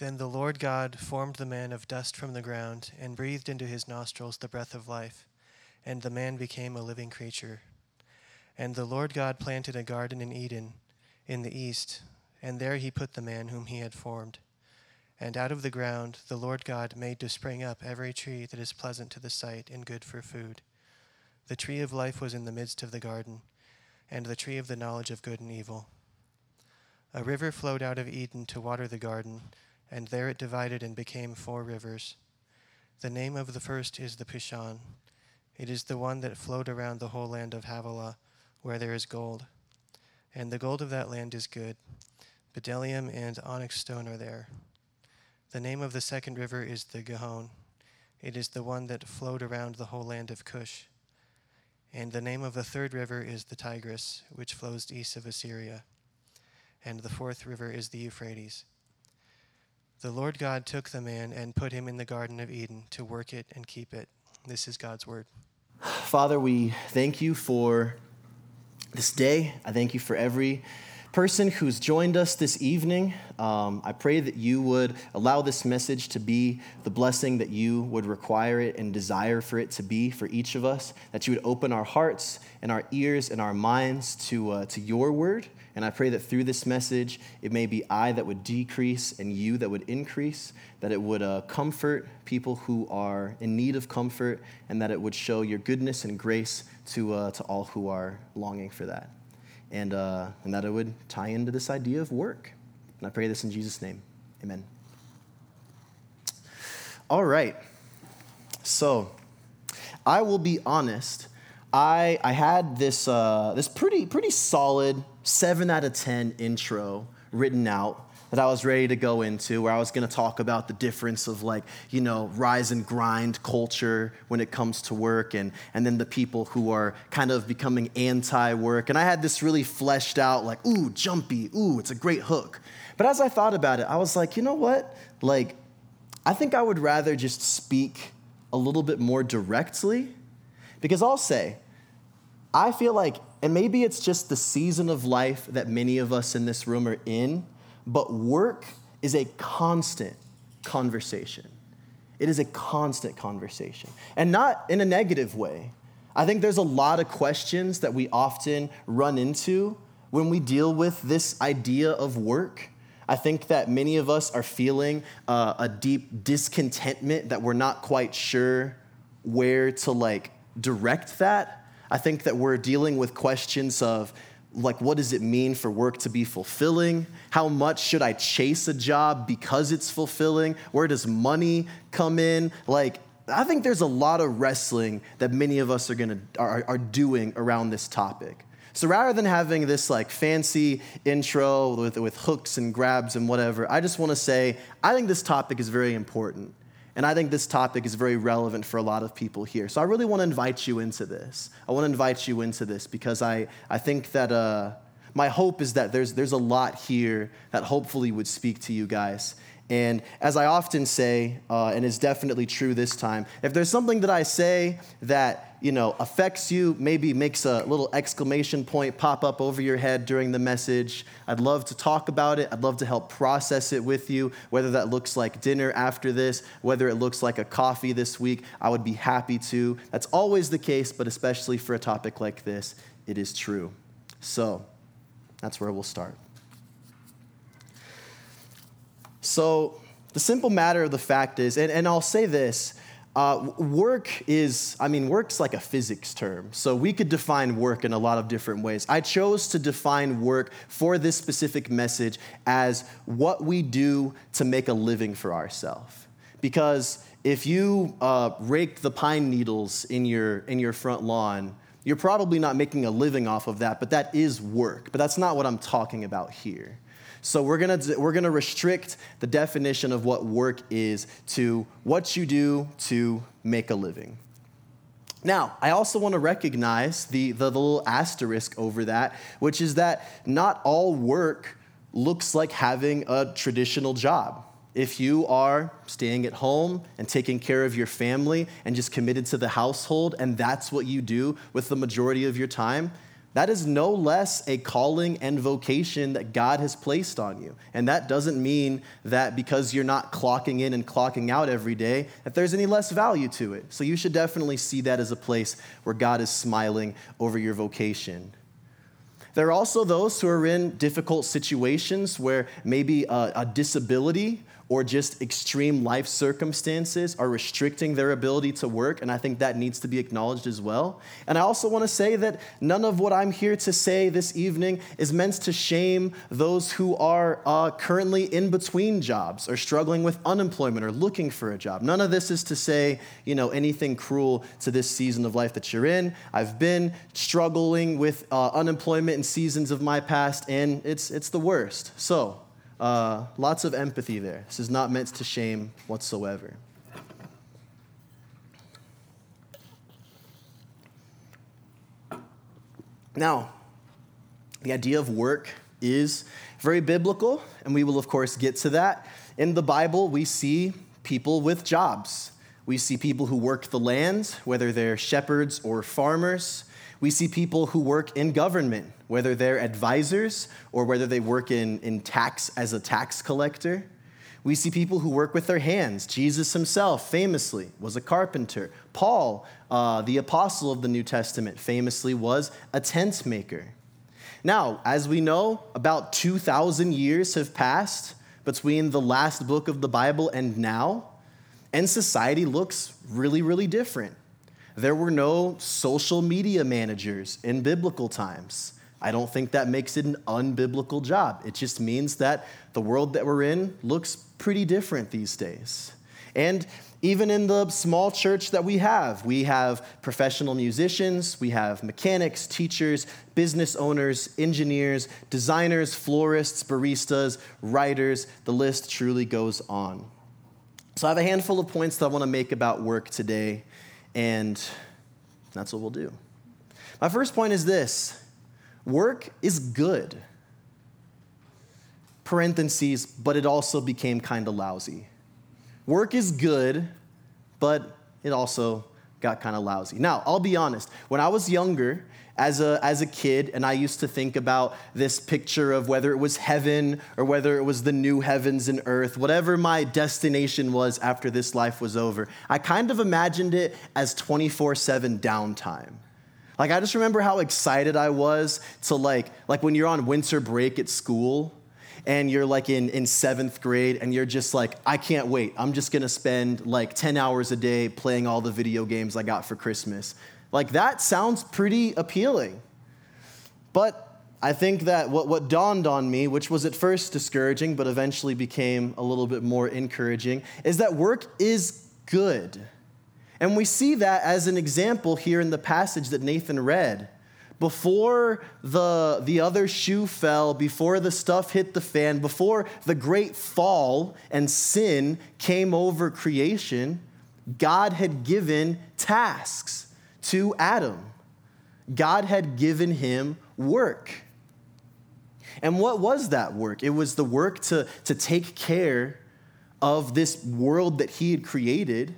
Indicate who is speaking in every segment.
Speaker 1: Then the Lord God formed the man of dust from the ground and breathed into his nostrils the breath of life, and the man became a living creature. And the Lord God planted a garden in Eden in the east, and there he put the man whom he had formed. And out of the ground the Lord God made to spring up every tree that is pleasant to the sight and good for food. The tree of life was in the midst of the garden, and the tree of the knowledge of good and evil. A river flowed out of Eden to water the garden, and there it divided and became four rivers. The name of the first is the Pishon. It is the one that flowed around the whole land of Havilah, where there is gold. And the gold of that land is good. Bdellium and onyx stone are there. The name of the second river is the Gihon. It is the one that flowed around the whole land of Cush. And the name of the third river is the Tigris, which flows east of Assyria. And the fourth river is the Euphrates. The Lord God took the man and put him in the Garden of Eden to work it and keep it. This is God's word.
Speaker 2: Father, we thank you for this day. I thank you for every person who's joined us this evening. Um, I pray that you would allow this message to be the blessing that you would require it and desire for it to be for each of us, that you would open our hearts and our ears and our minds to, uh, to your word. And I pray that through this message, it may be I that would decrease and you that would increase, that it would uh, comfort people who are in need of comfort, and that it would show your goodness and grace to, uh, to all who are longing for that and, uh, and that it would tie into this idea of work. And I pray this in Jesus' name. Amen. All right. So, I will be honest. I, I had this, uh, this pretty, pretty solid 7 out of 10 intro written out that I was ready to go into, where I was going to talk about the difference of like, you know, rise and grind culture when it comes to work, and, and then the people who are kind of becoming anti work. And I had this really fleshed out, like, ooh, jumpy, ooh, it's a great hook. But as I thought about it, I was like, you know what? Like, I think I would rather just speak a little bit more directly, because I'll say, I feel like, and maybe it's just the season of life that many of us in this room are in but work is a constant conversation. It is a constant conversation, and not in a negative way. I think there's a lot of questions that we often run into when we deal with this idea of work. I think that many of us are feeling uh, a deep discontentment that we're not quite sure where to like direct that. I think that we're dealing with questions of like what does it mean for work to be fulfilling? How much should i chase a job because it's fulfilling? Where does money come in? Like i think there's a lot of wrestling that many of us are going to are, are doing around this topic. So rather than having this like fancy intro with, with hooks and grabs and whatever i just want to say i think this topic is very important and I think this topic is very relevant for a lot of people here. So I really want to invite you into this. I want to invite you into this because I, I think that uh, my hope is that there's, there's a lot here that hopefully would speak to you guys. And as I often say, uh, and is definitely true this time, if there's something that I say that you know affects you, maybe makes a little exclamation point pop up over your head during the message, I'd love to talk about it. I'd love to help process it with you. Whether that looks like dinner after this, whether it looks like a coffee this week, I would be happy to. That's always the case, but especially for a topic like this, it is true. So that's where we'll start. So, the simple matter of the fact is, and, and I'll say this uh, work is, I mean, work's like a physics term. So we could define work in a lot of different ways. I chose to define work for this specific message as what we do to make a living for ourselves. Because if you uh, rake the pine needles in your, in your front lawn, you're probably not making a living off of that, but that is work. But that's not what I'm talking about here. So we're gonna, we're gonna restrict the definition of what work is to what you do to make a living. Now, I also want to recognize the, the, the little asterisk over that, which is that not all work looks like having a traditional job. If you are staying at home and taking care of your family and just committed to the household, and that's what you do with the majority of your time, that is no less a calling and vocation that God has placed on you. And that doesn't mean that because you're not clocking in and clocking out every day, that there's any less value to it. So you should definitely see that as a place where God is smiling over your vocation. There are also those who are in difficult situations where maybe a, a disability or just extreme life circumstances are restricting their ability to work, and I think that needs to be acknowledged as well. And I also want to say that none of what I'm here to say this evening is meant to shame those who are uh, currently in between jobs or struggling with unemployment or looking for a job. None of this is to say, you know, anything cruel to this season of life that you're in. I've been struggling with uh, unemployment in seasons of my past, and it's, it's the worst. So, uh, lots of empathy there. This is not meant to shame whatsoever. Now, the idea of work is very biblical, and we will, of course, get to that. In the Bible, we see people with jobs. We see people who work the land, whether they're shepherds or farmers. We see people who work in government, whether they're advisors or whether they work in, in tax as a tax collector. We see people who work with their hands. Jesus himself famously was a carpenter. Paul, uh, the apostle of the New Testament, famously was a tent maker. Now, as we know, about 2,000 years have passed between the last book of the Bible and now, and society looks really, really different. There were no social media managers in biblical times. I don't think that makes it an unbiblical job. It just means that the world that we're in looks pretty different these days. And even in the small church that we have, we have professional musicians, we have mechanics, teachers, business owners, engineers, designers, florists, baristas, writers. The list truly goes on. So I have a handful of points that I want to make about work today and that's what we'll do. My first point is this work is good. Parentheses, but it also became kind of lousy. Work is good, but it also got kind of lousy. Now, I'll be honest, when I was younger, as a, as a kid, and I used to think about this picture of whether it was heaven or whether it was the new heavens and earth, whatever my destination was after this life was over, I kind of imagined it as 24 7 downtime. Like, I just remember how excited I was to, like, like when you're on winter break at school and you're like in, in seventh grade and you're just like, I can't wait. I'm just gonna spend like 10 hours a day playing all the video games I got for Christmas. Like, that sounds pretty appealing. But I think that what, what dawned on me, which was at first discouraging, but eventually became a little bit more encouraging, is that work is good. And we see that as an example here in the passage that Nathan read. Before the, the other shoe fell, before the stuff hit the fan, before the great fall and sin came over creation, God had given tasks to Adam. God had given him work. And what was that work? It was the work to, to take care of this world that he had created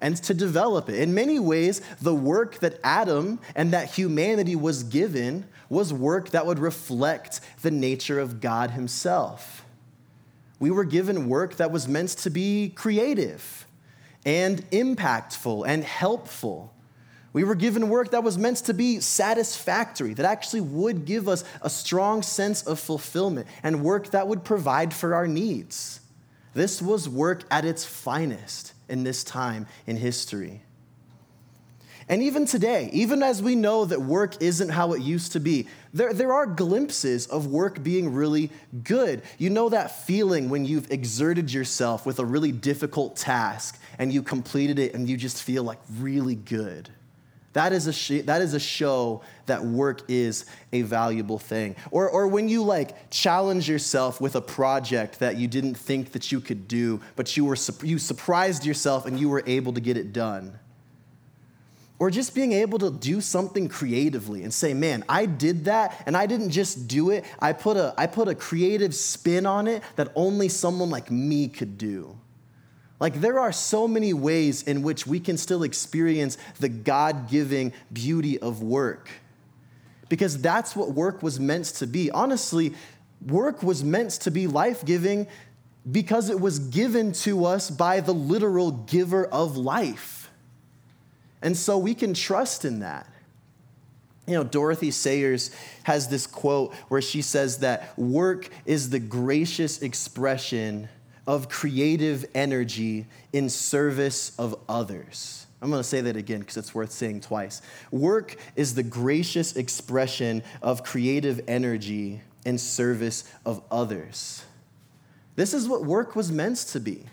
Speaker 2: and to develop it. In many ways, the work that Adam and that humanity was given was work that would reflect the nature of God himself. We were given work that was meant to be creative and impactful and helpful. We were given work that was meant to be satisfactory, that actually would give us a strong sense of fulfillment, and work that would provide for our needs. This was work at its finest in this time in history. And even today, even as we know that work isn't how it used to be, there, there are glimpses of work being really good. You know that feeling when you've exerted yourself with a really difficult task and you completed it and you just feel like really good. That is a, sh- that is a show that work is a valuable thing. Or, or when you like challenge yourself with a project that you didn't think that you could do, but you, were, you surprised yourself and you were able to get it done. Or just being able to do something creatively and say, man, I did that and I didn't just do it, I put a, I put a creative spin on it that only someone like me could do. Like, there are so many ways in which we can still experience the God giving beauty of work. because that's what work was meant to be. Honestly, work was meant to be life giving because it was given to us by the literal giver of life. And so we can trust in that. You know, Dorothy Sayers has this quote where she says that work is the gracious expression of creative energy in service of others. I'm going to say that again because it's worth saying twice. Work is the gracious expression of creative energy in service of others. This is what work was meant to be.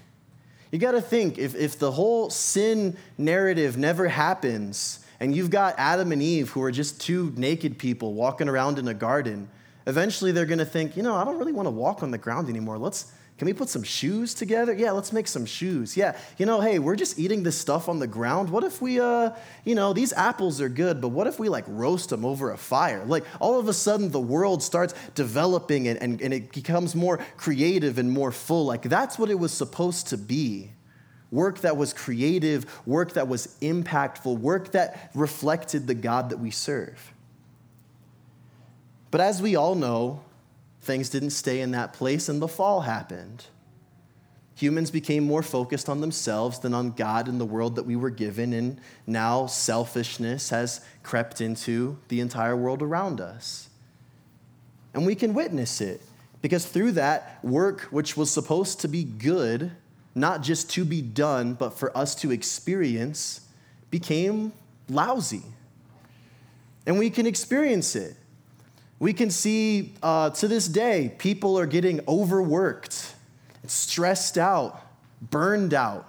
Speaker 2: You got to think if, if the whole sin narrative never happens, and you've got Adam and Eve who are just two naked people walking around in a garden, eventually they're going to think, you know, I don't really want to walk on the ground anymore. Let's can we put some shoes together? Yeah, let's make some shoes. Yeah, you know, hey, we're just eating this stuff on the ground. What if we, uh, you know, these apples are good, but what if we like roast them over a fire? Like all of a sudden the world starts developing and, and, and it becomes more creative and more full. Like that's what it was supposed to be work that was creative, work that was impactful, work that reflected the God that we serve. But as we all know, things didn't stay in that place and the fall happened. Humans became more focused on themselves than on God and the world that we were given, and now selfishness has crept into the entire world around us. And we can witness it because through that work, which was supposed to be good, not just to be done, but for us to experience, became lousy. And we can experience it. We can see uh, to this day, people are getting overworked, stressed out, burned out,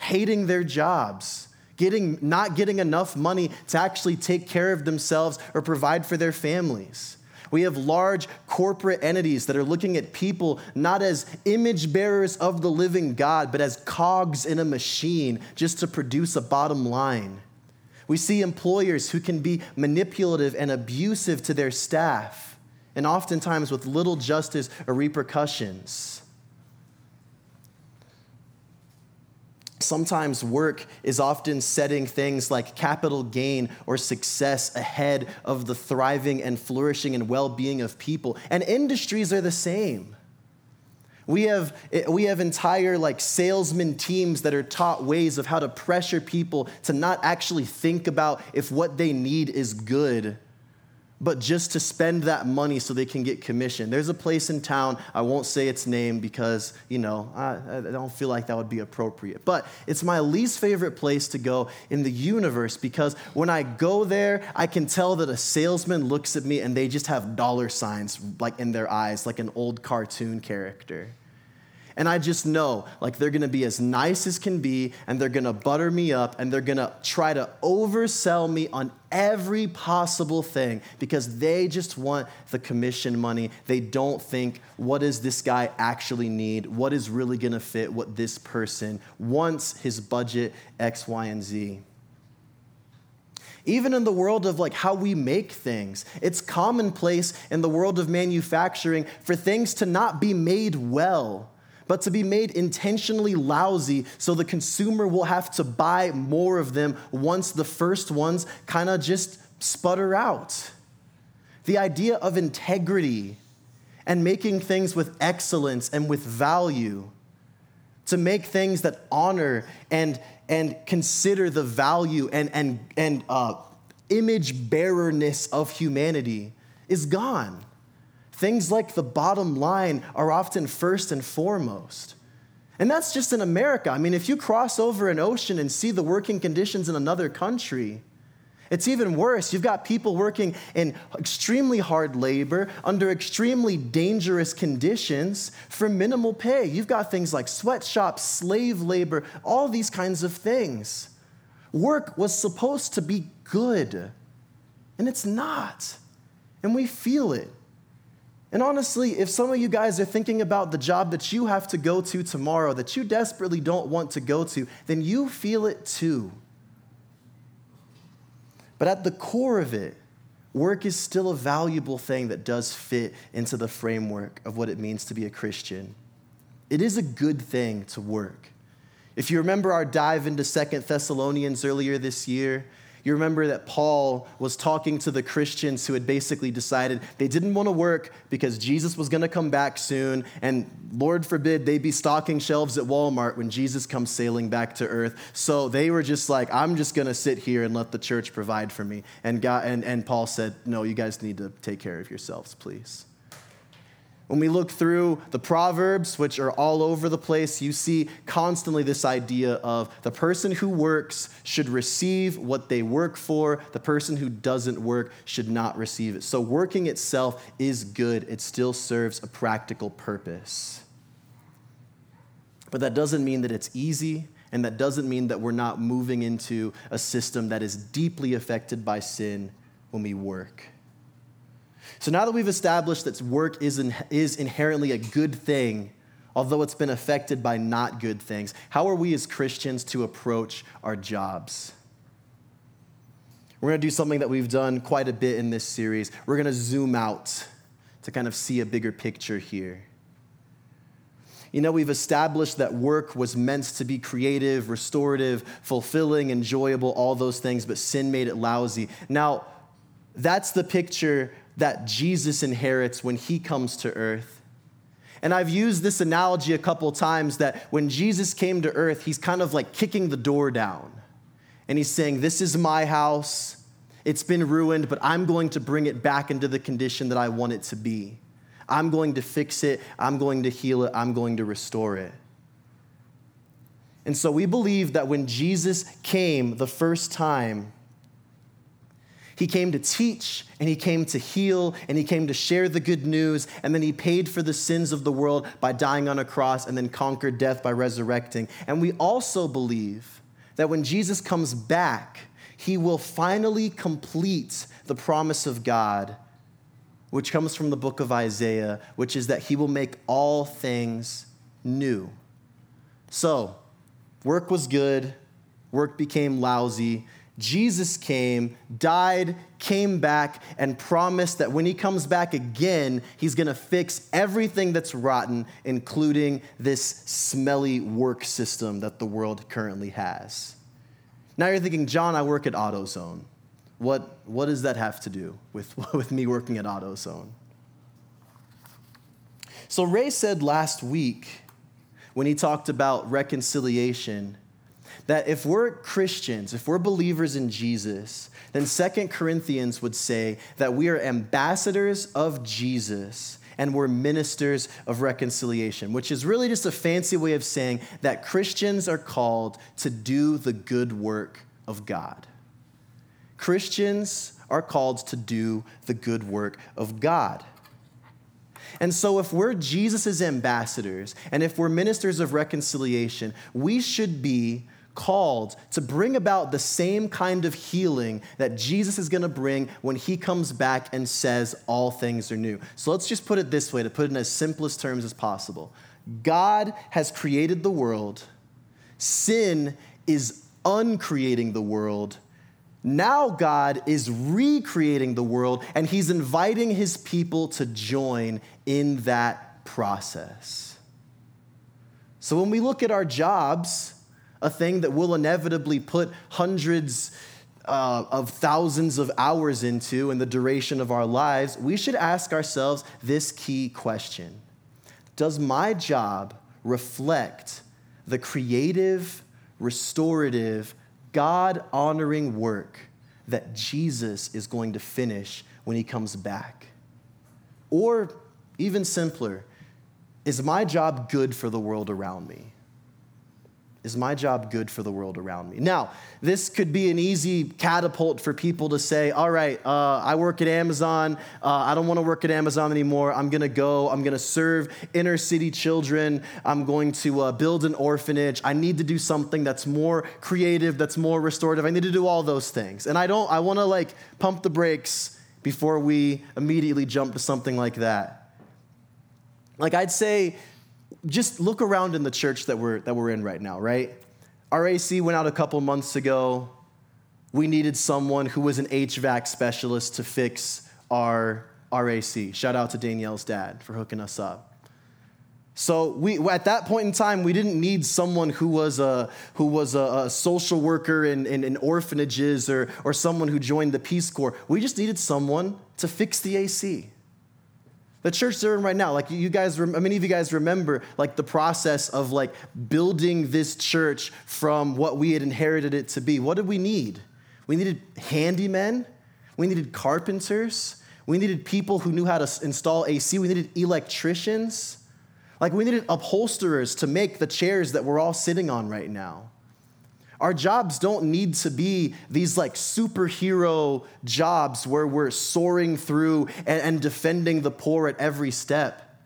Speaker 2: hating their jobs, getting, not getting enough money to actually take care of themselves or provide for their families. We have large corporate entities that are looking at people not as image bearers of the living God, but as cogs in a machine just to produce a bottom line. We see employers who can be manipulative and abusive to their staff, and oftentimes with little justice or repercussions. Sometimes work is often setting things like capital gain or success ahead of the thriving and flourishing and well being of people. And industries are the same. We have, eh, we have entire like salesman teams that are taught ways of how to pressure people to not actually think about if what they need is good, but just to spend that money so they can get commission. There's a place in town, I won't say its name because, you know, I, I don't feel like that would be appropriate. But it's my least favorite place to go in the universe because when I go there, I can tell that a salesman looks at me and they just have dollar signs like in their eyes, like an old cartoon character. And I just know, like, they're gonna be as nice as can be, and they're gonna butter me up, and they're gonna try to oversell me on every possible thing because they just want the commission money. They don't think, what does this guy actually need? What is really gonna fit what this person wants, his budget, X, Y, and Z. Even in the world of like how we make things, it's commonplace in the world of manufacturing for things to not be made well but to be made intentionally lousy so the consumer will have to buy more of them once the first ones kind of just sputter out. The idea of integrity and making things with excellence and with value, to make things that honor and, and consider the value and, and, and uh, image bearerness of humanity is gone. Things like the bottom line are often first and foremost. And that's just in America. I mean, if you cross over an ocean and see the working conditions in another country, it's even worse. You've got people working in extremely hard labor under extremely dangerous conditions for minimal pay. You've got things like sweatshops, slave labor, all these kinds of things. Work was supposed to be good, and it's not. And we feel it. And honestly, if some of you guys are thinking about the job that you have to go to tomorrow that you desperately don't want to go to, then you feel it too. But at the core of it, work is still a valuable thing that does fit into the framework of what it means to be a Christian. It is a good thing to work. If you remember our dive into Second Thessalonians earlier this year, You remember that Paul was talking to the Christians who had basically decided they didn't want to work because Jesus was going to come back soon, and Lord forbid they be stocking shelves at Walmart when Jesus comes sailing back to earth. So they were just like, I'm just going to sit here and let the church provide for me. And, God, and, and Paul said, No, you guys need to take care of yourselves, please. When we look through the Proverbs, which are all over the place, you see constantly this idea of the person who works should receive what they work for, the person who doesn't work should not receive it. So, working itself is good, it still serves a practical purpose. But that doesn't mean that it's easy, and that doesn't mean that we're not moving into a system that is deeply affected by sin when we work. So now that we've established that work is, in, is inherently a good thing, although it's been affected by not good things, how are we as Christians to approach our jobs? We're going to do something that we've done quite a bit in this series. We're going to zoom out to kind of see a bigger picture here. You know, we've established that work was meant to be creative, restorative, fulfilling, enjoyable, all those things, but sin made it lousy. Now, that's the picture that Jesus inherits when he comes to earth. And I've used this analogy a couple times that when Jesus came to earth, he's kind of like kicking the door down. And he's saying, This is my house. It's been ruined, but I'm going to bring it back into the condition that I want it to be. I'm going to fix it. I'm going to heal it. I'm going to restore it. And so we believe that when Jesus came the first time, he came to teach and he came to heal and he came to share the good news and then he paid for the sins of the world by dying on a cross and then conquered death by resurrecting. And we also believe that when Jesus comes back, he will finally complete the promise of God, which comes from the book of Isaiah, which is that he will make all things new. So, work was good, work became lousy. Jesus came, died, came back, and promised that when he comes back again, he's gonna fix everything that's rotten, including this smelly work system that the world currently has. Now you're thinking, John, I work at AutoZone. What, what does that have to do with, with me working at AutoZone? So, Ray said last week when he talked about reconciliation that if we're Christians, if we're believers in Jesus, then Second Corinthians would say that we are ambassadors of Jesus and we're ministers of reconciliation, which is really just a fancy way of saying that Christians are called to do the good work of God. Christians are called to do the good work of God. And so, if we're Jesus' ambassadors and if we're ministers of reconciliation, we should be called to bring about the same kind of healing that Jesus is going to bring when he comes back and says all things are new. So let's just put it this way to put it in as simplest terms as possible. God has created the world. Sin is uncreating the world. Now God is recreating the world and he's inviting his people to join in that process. So when we look at our jobs, a thing that we'll inevitably put hundreds uh, of thousands of hours into in the duration of our lives, we should ask ourselves this key question Does my job reflect the creative, restorative, God honoring work that Jesus is going to finish when he comes back? Or even simpler, is my job good for the world around me? Is my job good for the world around me? Now, this could be an easy catapult for people to say, all right, uh, I work at Amazon. Uh, I don't want to work at Amazon anymore. I'm going to go. I'm going to serve inner city children. I'm going to uh, build an orphanage. I need to do something that's more creative, that's more restorative. I need to do all those things. And I don't, I want to like pump the brakes before we immediately jump to something like that. Like I'd say, just look around in the church that we're, that we're in right now, right? RAC went out a couple months ago. We needed someone who was an HVAC specialist to fix our AC. Shout out to Danielle's dad for hooking us up. So we, at that point in time, we didn't need someone who was a, who was a, a social worker in, in, in, orphanages or, or someone who joined the Peace Corps. We just needed someone to fix the AC. The church they're in right now, like you guys, many of you guys remember like the process of like building this church from what we had inherited it to be. What did we need? We needed handymen. We needed carpenters. We needed people who knew how to install AC. We needed electricians. Like we needed upholsterers to make the chairs that we're all sitting on right now. Our jobs don't need to be these like superhero jobs where we're soaring through and, and defending the poor at every step.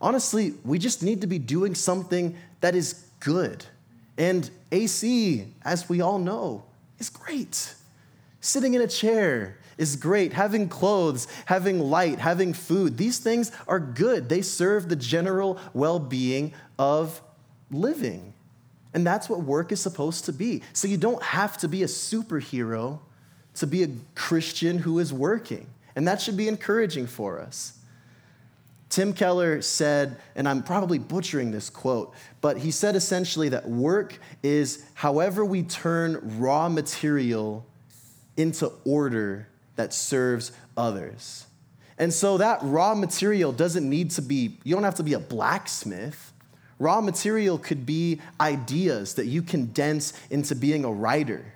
Speaker 2: Honestly, we just need to be doing something that is good. And AC, as we all know, is great. Sitting in a chair, is great. Having clothes, having light, having food, these things are good. They serve the general well being of living. And that's what work is supposed to be. So you don't have to be a superhero to be a Christian who is working. And that should be encouraging for us. Tim Keller said, and I'm probably butchering this quote, but he said essentially that work is however we turn raw material into order that serves others. And so that raw material doesn't need to be, you don't have to be a blacksmith. Raw material could be ideas that you condense into being a writer.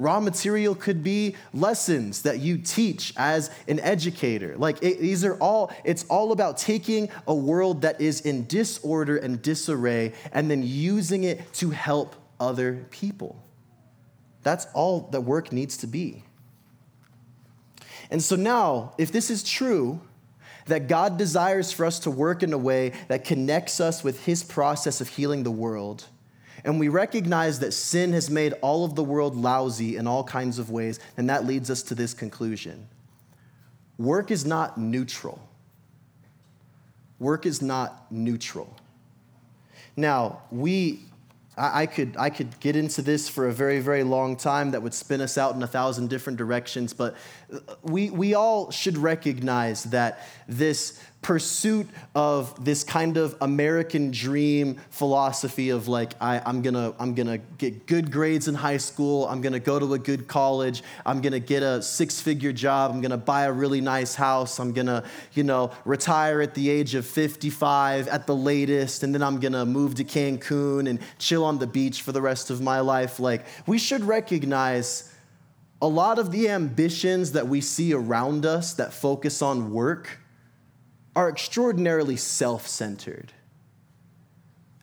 Speaker 2: Raw material could be lessons that you teach as an educator. Like it, these are all, it's all about taking a world that is in disorder and disarray and then using it to help other people. That's all that work needs to be. And so now, if this is true, that God desires for us to work in a way that connects us with his process of healing the world, and we recognize that sin has made all of the world lousy in all kinds of ways, and that leads us to this conclusion work is not neutral. Work is not neutral. Now, we I, could, I could get into this for a very, very long time that would spin us out in a thousand different directions, but uh, we, we all should recognize that this pursuit of this kind of American dream philosophy of like, I, I'm gonna, I'm gonna get good grades in high school, I'm gonna go to a good college, I'm gonna get a six figure job, I'm gonna buy a really nice house, I'm gonna, you know, retire at the age of 55 at the latest, and then I'm gonna move to Cancun and chill on the beach for the rest of my life. Like, we should recognize a lot of the ambitions that we see around us that focus on work are extraordinarily self centered.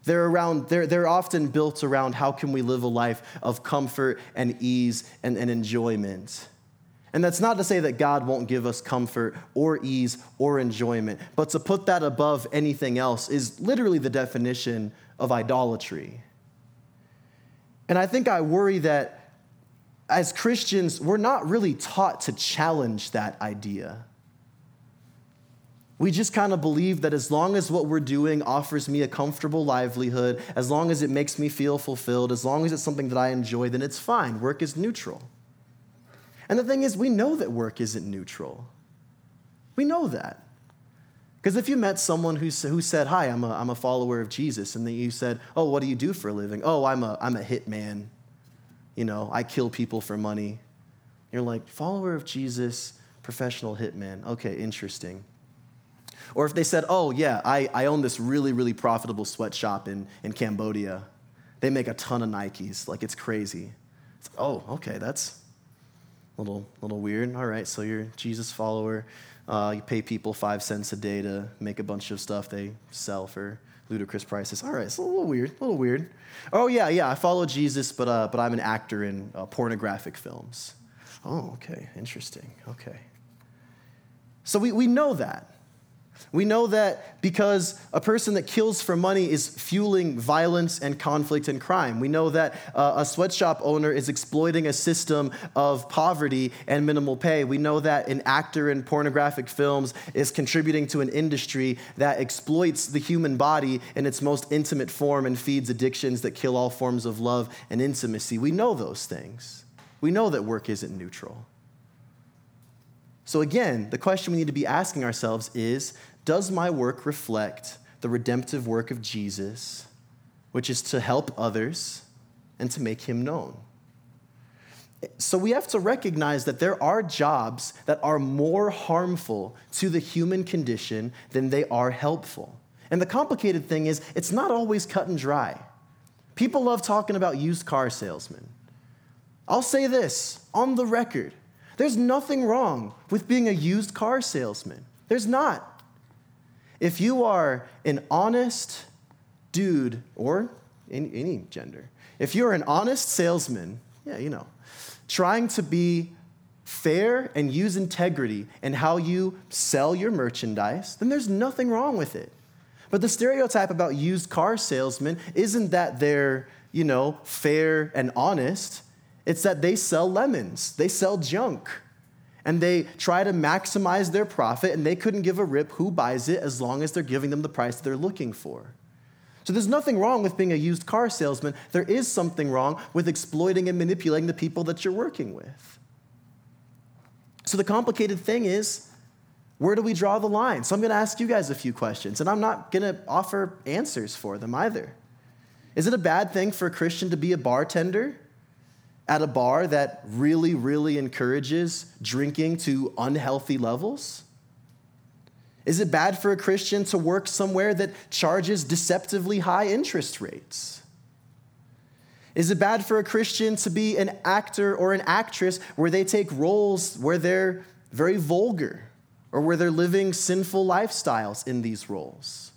Speaker 2: They're, around, they're, they're often built around how can we live a life of comfort and ease and, and enjoyment. And that's not to say that God won't give us comfort or ease or enjoyment, but to put that above anything else is literally the definition of idolatry. And I think I worry that as Christians, we're not really taught to challenge that idea. We just kind of believe that as long as what we're doing offers me a comfortable livelihood, as long as it makes me feel fulfilled, as long as it's something that I enjoy, then it's fine. Work is neutral. And the thing is, we know that work isn't neutral. We know that. Because if you met someone who, who said, Hi, I'm a, I'm a follower of Jesus, and then you said, Oh, what do you do for a living? Oh, I'm a, I'm a hitman. You know, I kill people for money. You're like, Follower of Jesus, professional hitman. Okay, interesting. Or if they said, oh, yeah, I, I own this really, really profitable sweatshop in, in Cambodia. They make a ton of Nikes. Like, it's crazy. It's oh, okay, that's a little, little weird. All right, so you're a Jesus follower. Uh, you pay people five cents a day to make a bunch of stuff they sell for ludicrous prices. All right, it's a little weird, a little weird. Oh, yeah, yeah, I follow Jesus, but, uh, but I'm an actor in uh, pornographic films. Oh, okay, interesting. Okay. So we, we know that. We know that because a person that kills for money is fueling violence and conflict and crime. We know that uh, a sweatshop owner is exploiting a system of poverty and minimal pay. We know that an actor in pornographic films is contributing to an industry that exploits the human body in its most intimate form and feeds addictions that kill all forms of love and intimacy. We know those things. We know that work isn't neutral. So, again, the question we need to be asking ourselves is Does my work reflect the redemptive work of Jesus, which is to help others and to make him known. So we have to recognize that there are jobs that are more harmful to the human condition than they are helpful. And the complicated thing is, it's not always cut and dry. People love talking about used car salesmen. I'll say this on the record there's nothing wrong with being a used car salesman. There's not. If you are an honest dude, or any, any gender, if you're an honest salesman, yeah, you know, trying to be fair and use integrity in how you sell your merchandise, then there's nothing wrong with it. But the stereotype about used car salesmen isn't that they're, you know, fair and honest. It's that they sell lemons, they sell junk. And they try to maximize their profit, and they couldn't give a rip who buys it as long as they're giving them the price they're looking for. So there's nothing wrong with being a used car salesman. There is something wrong with exploiting and manipulating the people that you're working with. So the complicated thing is where do we draw the line? So I'm going to ask you guys a few questions, and I'm not going to offer answers for them either. Is it a bad thing for a Christian to be a bartender? At a bar that really, really encourages drinking to unhealthy levels? Is it bad for a Christian to work somewhere that charges deceptively high interest rates? Is it bad for a Christian to be an actor or an actress where they take roles where they're very vulgar or where they're living sinful lifestyles in these roles?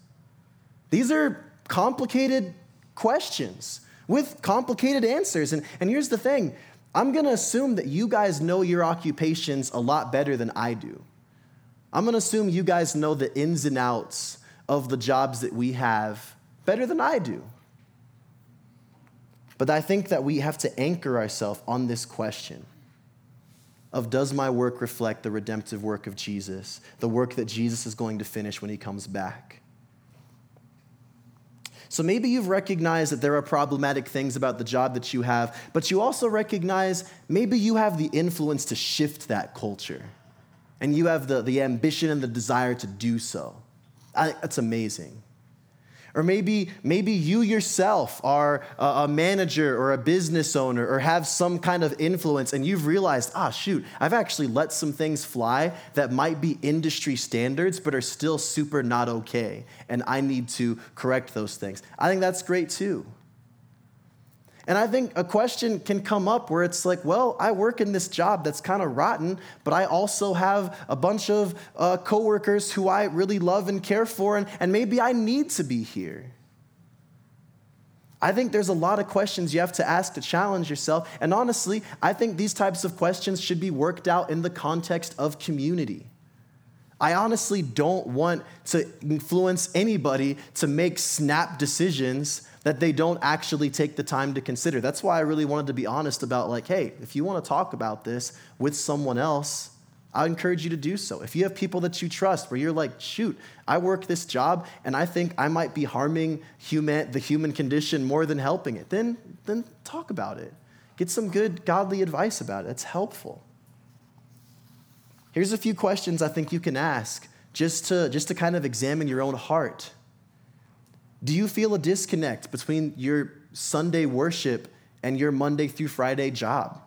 Speaker 2: These are complicated questions with complicated answers. And, and here's the thing I'm going to assume that you guys know your occupations a lot better than I do. I'm going to assume you guys know the ins and outs of the jobs that we have better than I do. But I think that we have to anchor ourselves on this question of does my work reflect the redemptive work of Jesus, the work that Jesus is going to finish when he comes back? So maybe you've recognized that there are problematic things about the job that you have, but you also recognize maybe you have the influence to shift that culture. And you have the, the ambition and the desire to do so. I, that's amazing. Or maybe, maybe you yourself are a, manager or a business owner or have some kind of influence and you've realized, ah, shoot, I've actually let some things fly that might be industry standards but are still super not okay. And I need to correct those things. I think that's great too. And I think a question can come up where it's like, well, I work in this job that's kind of rotten, but I also have a bunch of uh, coworkers who I really love and care for, and, and maybe I need to be here. I think there's a lot of questions you have to ask to challenge yourself. And honestly, I think these types of questions should be worked out in the context of community. I honestly don't want to influence anybody to make snap decisions that they don't actually take the time to consider. That's why I really wanted to be honest about, like, hey, if you want to talk about this with someone else, I encourage you to do so. If you have people that you trust, where you're like, shoot, I work this job and I think I might be harming human, the human condition more than helping it, then, then talk about it. Get some good godly advice about it. It's helpful. Here's a few questions I think you can ask just to, just to kind of examine your own heart. Do you feel a disconnect between your Sunday worship and your Monday through Friday job?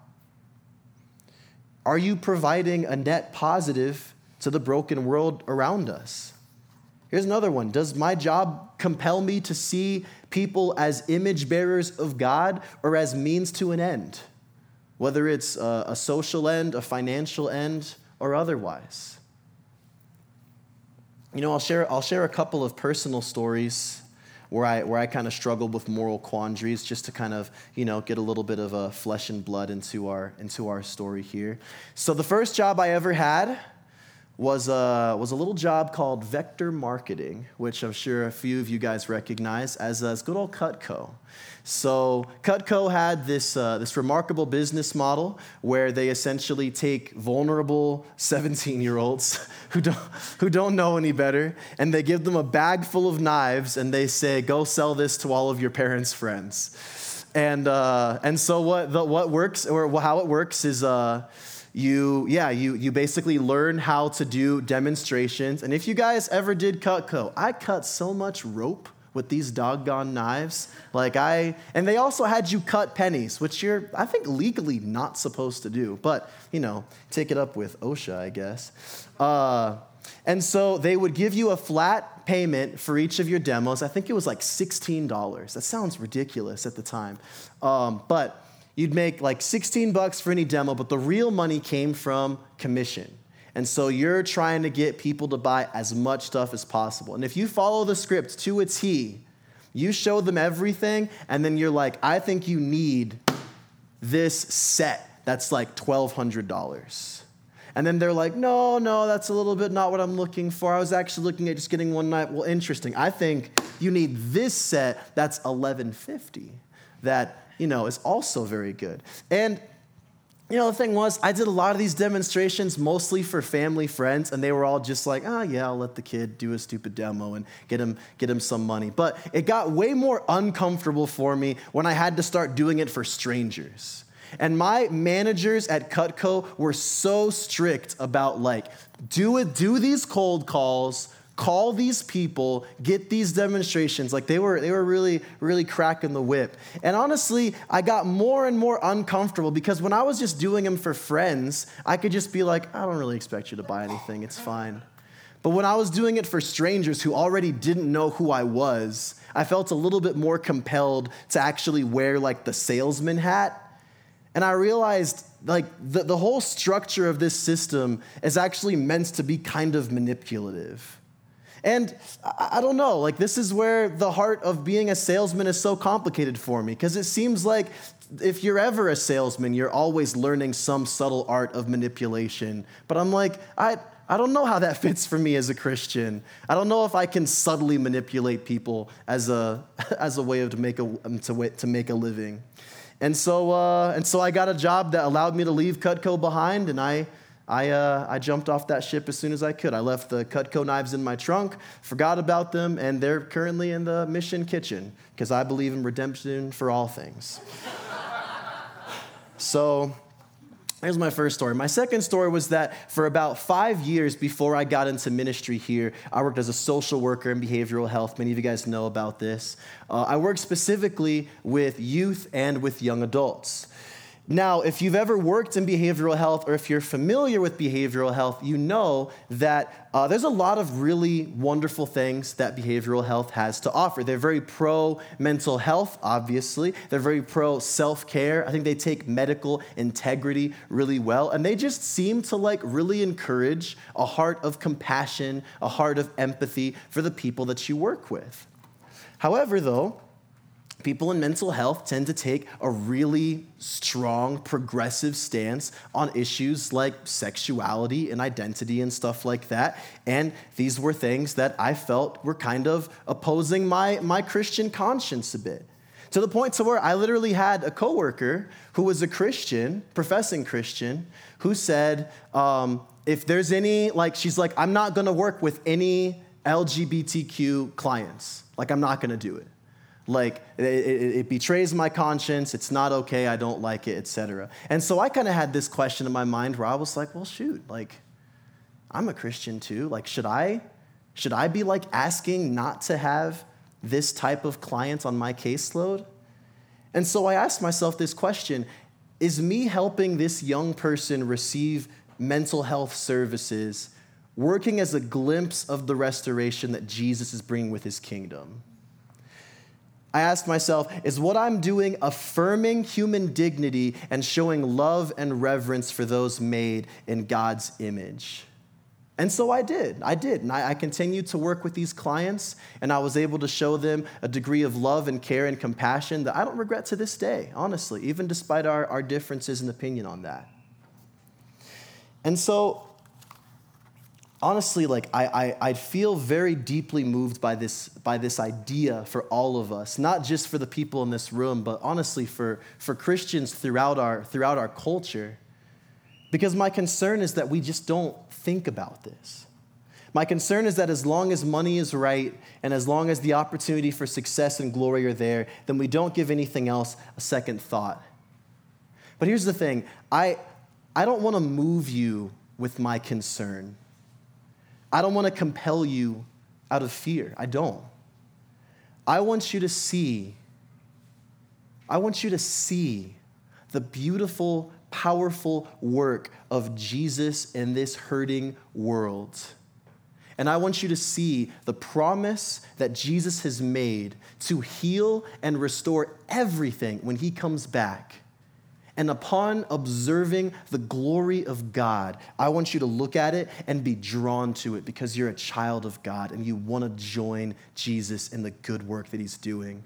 Speaker 2: Are you providing a net positive to the broken world around us? Here's another one Does my job compel me to see people as image bearers of God or as means to an end? Whether it's a, a social end, a financial end, or otherwise. You know, I'll share, I'll share a couple of personal stories where I, where I kind of struggled with moral quandaries just to kind of, you know, get a little bit of a flesh and blood into our, into our story here. So the first job I ever had was a, was a little job called Vector Marketing, which I'm sure a few of you guys recognize as, as good old Cutco. So Cutco had this, uh, this remarkable business model where they essentially take vulnerable 17-year-olds who don't, who don't know any better, and they give them a bag full of knives, and they say, go sell this to all of your parents' friends. And, uh, and so what, the, what works, or how it works is, uh, you, yeah, you, you basically learn how to do demonstrations. And if you guys ever did cut Cutco, I cut so much rope with these doggone knives. Like I, and they also had you cut pennies, which you're, I think, legally not supposed to do. But, you know, take it up with OSHA, I guess. Uh, and so they would give you a flat payment for each of your demos. I think it was like $16. That sounds ridiculous at the time. Um, but you'd make like 16 bucks for any demo, but the real money came from commission. And so you're trying to get people to buy as much stuff as possible. And if you follow the script to a T, you show them everything, and then you're like, I think you need this set that's like $1,200. And then they're like, no, no, that's a little bit not what I'm looking for. I was actually looking at just getting one night. Well, interesting. I think you need this set that's 1150 that, you know, is also very good. And you know, the thing was, I did a lot of these demonstrations mostly for family friends, and they were all just like, oh, yeah, I'll let the kid do a stupid demo and get him, get him some money. But it got way more uncomfortable for me when I had to start doing it for strangers. And my managers at Cutco were so strict about like, do it, do these cold calls, call these people, get these demonstrations. Like they were, they were really, really cracking the whip. And honestly, I got more and more uncomfortable because when I was just doing them for friends, I could just be like, I don't really expect you to buy anything. It's fine. But when I was doing it for strangers who already didn't know who I was, I felt a little bit more compelled to actually wear like the salesman hat. And I realized like the, the whole structure of this system is actually meant to be kind of manipulative. And I don't know, like, this is where the heart of being a salesman is so complicated for me, because it seems like if you're ever a salesman, you're always learning some subtle art of manipulation. But I'm like, I, I don't know how that fits for me as a Christian. I don't know if I can subtly manipulate people as a, as a way of to make a, um, to, to make a living. And so, uh, and so I got a job that allowed me to leave Cutco behind, and I I, uh, I jumped off that ship as soon as I could. I left the Cutco knives in my trunk, forgot about them, and they're currently in the mission kitchen because I believe in redemption for all things. so, Here's my first story. My second story was that for about five years before I got into ministry here, I worked as a social worker in behavioral health. Many of you guys know about this. Uh, I worked specifically with youth and with young adults. Now, if you've ever worked in behavioral health or if you're familiar with behavioral health, you know that uh, there's a lot of really wonderful things that behavioral health has to offer. They're very pro mental health, obviously. They're very pro self care. I think they take medical integrity really well. And they just seem to like really encourage a heart of compassion, a heart of empathy for the people that you work with. However, though, people in mental health tend to take a really strong, progressive stance on issues like sexuality and identity and stuff like that. And these were things that I felt were kind of opposing my, my Christian conscience a bit. To the point to where I literally had a coworker who was a Christian, professing Christian, who said, um, if there's any, like, she's like, I'm not gonna work with any LGBTQ clients. Like, I'm not gonna do it like it, it, it, betrays my conscience. It's not okay. I don't like it etc and so i kind of had this question in my mind where i was like well shoot like i'm a christian too. Like should i should i be like asking not to have this type of client on my caseload? And so i asked myself this question is me helping this young person receive mental health services working as a glimpse of the restoration that jesus is bringing with his kingdom I ask myself, is what I'm doing affirming human dignity and showing love and reverence for those made in God's image? And so I did. I did. And I, I, continued to work with these clients, and I was able to show them a degree of love and care and compassion that I don't regret to this day, honestly, even despite our, our differences in opinion on that. And so honestly, like I, I, I feel very deeply moved by this, by this idea for all of us, not just for the people in this room, but honestly for, for Christians throughout our, throughout our culture. Because my concern is that we just don't think about this. My concern is that as long as money is right and as long as the opportunity for success and glory are there, then we don't give anything else a second thought. But here's the thing I, I don't want to move you with my concern. I don't want to compel you out of fear. I don't. I want you to see, I want you to see the beautiful, powerful work of Jesus in this hurting world. And I want you to see the promise that Jesus has made to heal and restore everything when he comes back. And upon observing the glory of God, I want you to look at it and be drawn to it because you're a child of God and you want to join Jesus in the good work that he's doing.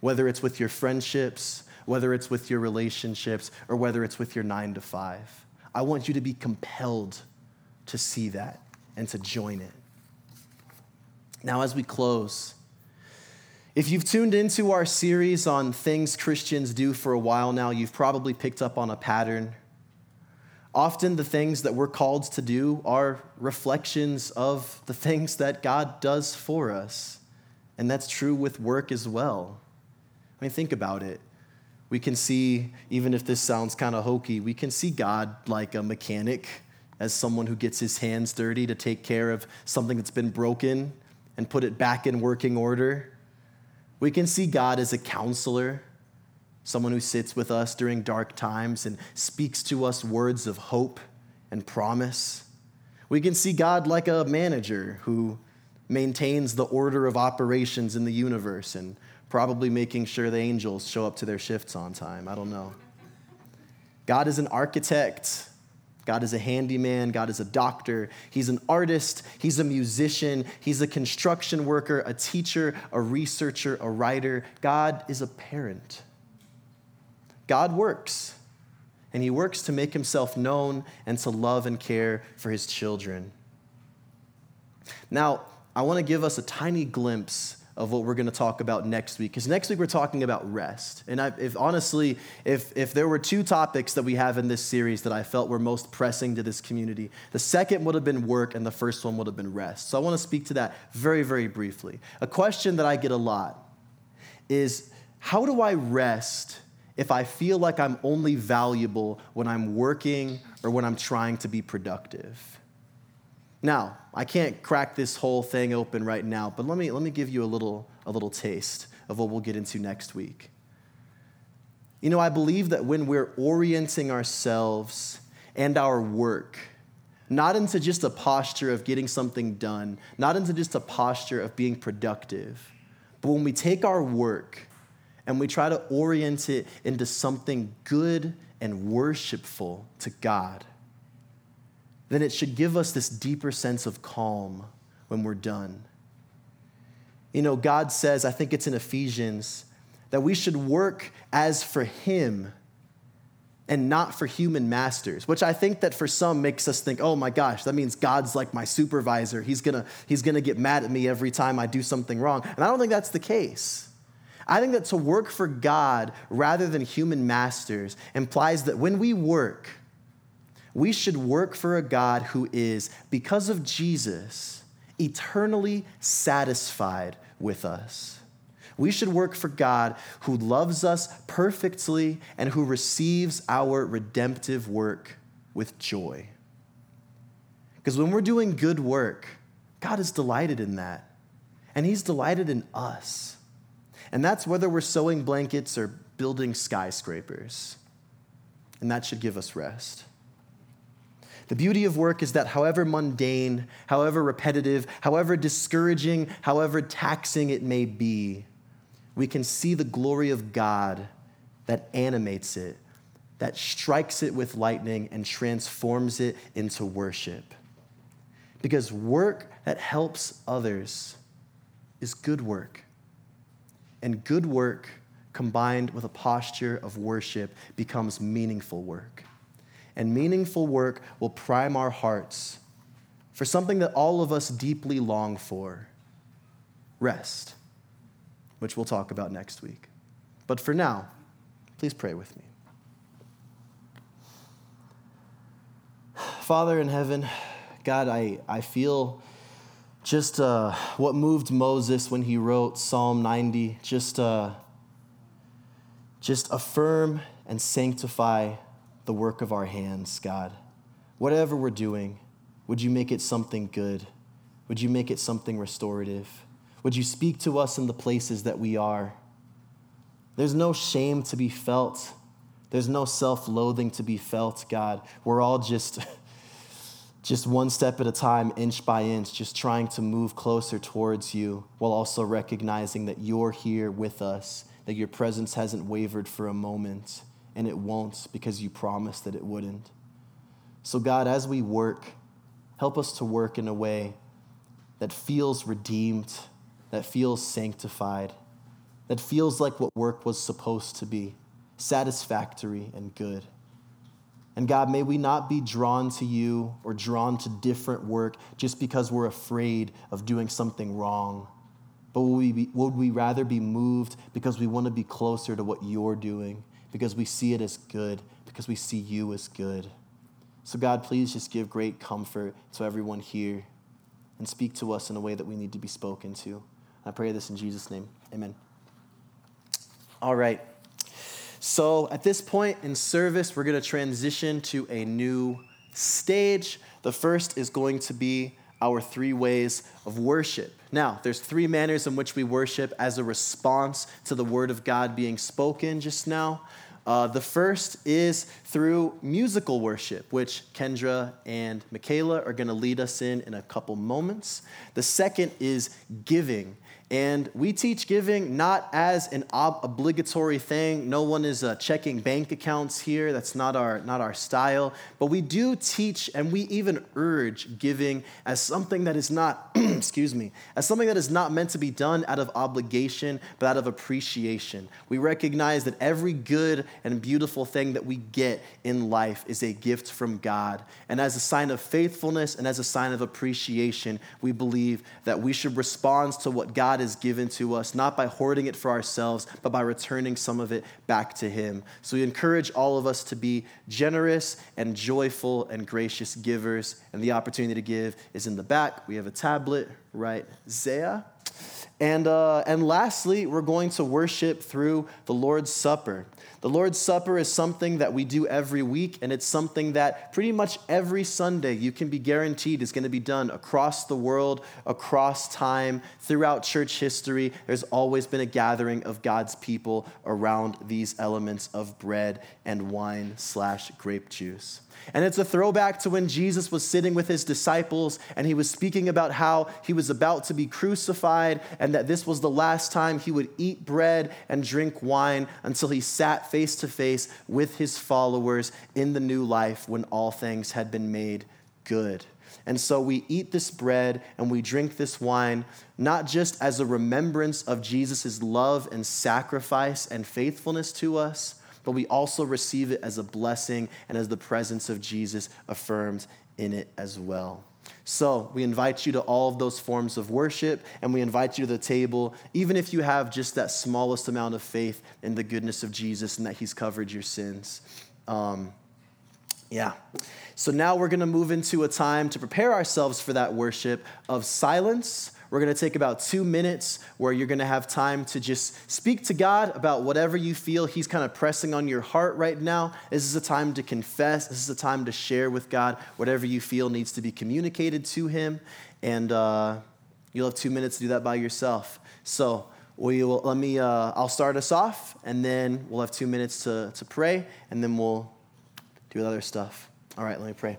Speaker 2: Whether it's with your friendships, whether it's with your relationships, or whether it's with your nine to five. I want you to be compelled to see that and to join it. Now, as we close, if you've tuned into our series on things Christians do for a while now, you've probably picked up on a pattern. Often, the things that we're called to do are reflections of the things that God does for us. And that's true with work as well. I mean, think about it. We can see, even if this sounds kind of hokey, we can see God like a mechanic, as someone who gets his hands dirty to take care of something that's been broken and put it back in working order. We can see God as a counselor, someone who sits with us during dark times and speaks to us words of hope and promise. We can see God like a manager who maintains the order of operations in the universe and probably making sure the angels show up to their shifts on time. I don't know. God is an architect God is a handyman. God is a doctor. He's an artist. He's a musician. He's a construction worker, a teacher, a researcher, a writer. God is a parent. God works, and He works to make Himself known and to love and care for His children. Now, I want to give us a tiny glimpse of what we're going to talk about next week. Because next week we're talking about rest. And I, if honestly, if, if there were two topics that we have in this series that I felt were most pressing to this community, the second would have been work and the first one would have been rest. So I want to speak to that very, very briefly. A question that I get a lot is how do I rest if I feel like I'm only valuable when I'm working or when I'm trying to be productive? Now, I can't crack this whole thing open right now, but let me, let me give you a little, a little taste of what we'll get into next week. You know, I believe that when we're orienting ourselves and our work, not into just a posture of getting something done, not into just a posture of being productive, but when we take our work and we try to orient it into something good and worshipful to God, then it should give us this deeper sense of calm when we're done. You know, God says, I think it's in Ephesians, that we should work as for Him and not for human masters, which I think that for some makes us think, oh my gosh, that means God's like my supervisor. He's gonna, he's gonna get mad at me every time I do something wrong. And I don't think that's the case. I think that to work for God rather than human masters implies that when we work, we should work for a God who is, because of Jesus, eternally satisfied with us. We should work for God who loves us perfectly and who receives our redemptive work with joy. Because when we're doing good work, God is delighted in that. And He's delighted in us. And that's whether we're sewing blankets or building skyscrapers. And that should give us rest. The beauty of work is that however mundane, however repetitive, however discouraging, however taxing it may be, we can see the glory of God that animates it, that strikes it with lightning and transforms it into worship. Because work that helps others is good work. And good work combined with a posture of worship becomes meaningful work and meaningful work will prime our hearts for something that all of us deeply long for rest, which we'll talk about next week. But for now, please pray with me. Father in heaven, God, I, I feel just uh, what moved Moses when he wrote Psalm 90, just, uh, just affirm and sanctify the work of our hands, God. Whatever we're doing, would you make it something good? Would you make it something restorative? Would you speak to us in the places that we are? There's no shame to be felt. There's no self loathing to be felt, God. We're all just, just one step at a time, inch by inch, just trying to move closer towards you while also recognizing that you're here with us, that your presence hasn't wavered for a moment, and it won't because you promised that it wouldn't. So, God, as we work, help us to work in a way that feels redeemed, that feels sanctified, that feels like what work was supposed to be satisfactory and good. And God, may we not be drawn to you or drawn to different work just because we're afraid of doing something wrong. But would we, be, would we rather be moved because we want to be closer to what you're doing, because we see it as good, because we see you as good? So, God, please just give great comfort to everyone here and speak to us in a way that we need to be spoken to. I pray this in Jesus' name. Amen. All right. So at this point in service, we're going to transition to a new stage. The first is going to be our three ways of worship. Now, there's three manners in which we worship as a response to the word of God being spoken just now. Uh, the first is through musical worship, which Kendra and Michaela are going to lead us in in a couple moments. The second is giving. And we teach giving not as an ob- obligatory thing. No one is uh, checking bank accounts here. That's not our, not our style. But we do teach and we even urge giving as something that is not, excuse me, as something that is not meant to be done out of obligation, but out of appreciation. We recognize that every good and beautiful thing that we get in life is a gift from God. And as a sign of faithfulness and as a sign of appreciation, we believe that we should respond to what God God has given to us, not by hoarding it for ourselves, but by returning some of it back to Him. So we encourage all of us to be generous and joyful and gracious givers. And the opportunity to give is in the back. We have a tablet, right? Zaya. And, uh, and lastly, we're going to worship through the Lord's Supper. The Lord's Supper is something that we do every week, and it's something that pretty much every Sunday you can be guaranteed is going to be done across the world, across time, throughout church history. There's always been a gathering of God's people around these elements of bread and wine slash grape juice. And it's a throwback to when Jesus was sitting with his disciples and he was speaking about how he was about to be crucified and that this was the last time he would eat bread and drink wine until he sat face to face with his followers in the new life when all things had been made good. And so we eat this bread and we drink this wine, not just as a remembrance of Jesus' love and sacrifice and faithfulness to us, but we also receive it as a blessing and as the presence of Jesus affirmed in it as well. So, we invite you to all of those forms of worship, and we invite you to the table, even if you have just that smallest amount of faith in the goodness of Jesus and that He's covered your sins. Um, yeah. So, now we're going to move into a time to prepare ourselves for that worship of silence we're going to take about two minutes where you're going to have time to just speak to God about whatever you feel He's kind of pressing on your heart right now. This is a time to confess. This is a time to share with God whatever you feel needs to be communicated to Him. And uh, you'll have two minutes to do that by yourself. So, we will, let me, uh, I'll start us off, and then we'll have two minutes to, to pray, and then we'll do other stuff. All right, let me pray.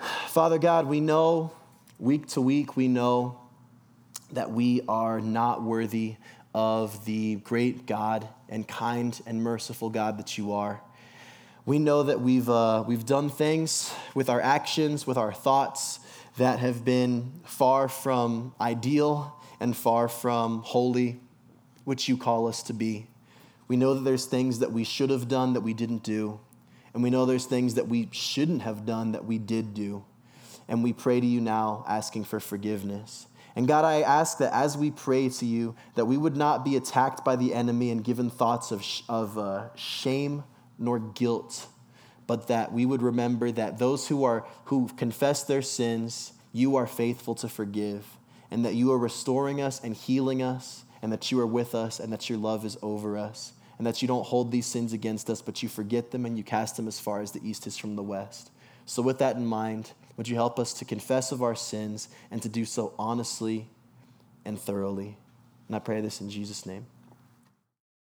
Speaker 2: Father God, we know Week to week, we know that we are not worthy of the great God and kind and merciful God that you are. We know that we've, uh, we've done things with our actions, with our thoughts, that have been far from ideal and far from holy, which you call us to be. We know that there's things that we should have done that we didn't do. And we know there's things that we shouldn't have done that we did do. And we pray to you now, asking for forgiveness. And God, I ask that as we pray to you, that we would not be attacked by the enemy and given thoughts of, of uh, shame nor guilt, but that we would remember that those who are who confess their sins, you are faithful to forgive, and that you are restoring us and healing us, and that you are with us, and that your love is over us. and that you don't hold these sins against us, but you forget them and you cast them as far as the east is from the west. So, with that in mind, would you help us to confess of our sins and to do so honestly and thoroughly? And I pray this in Jesus' name.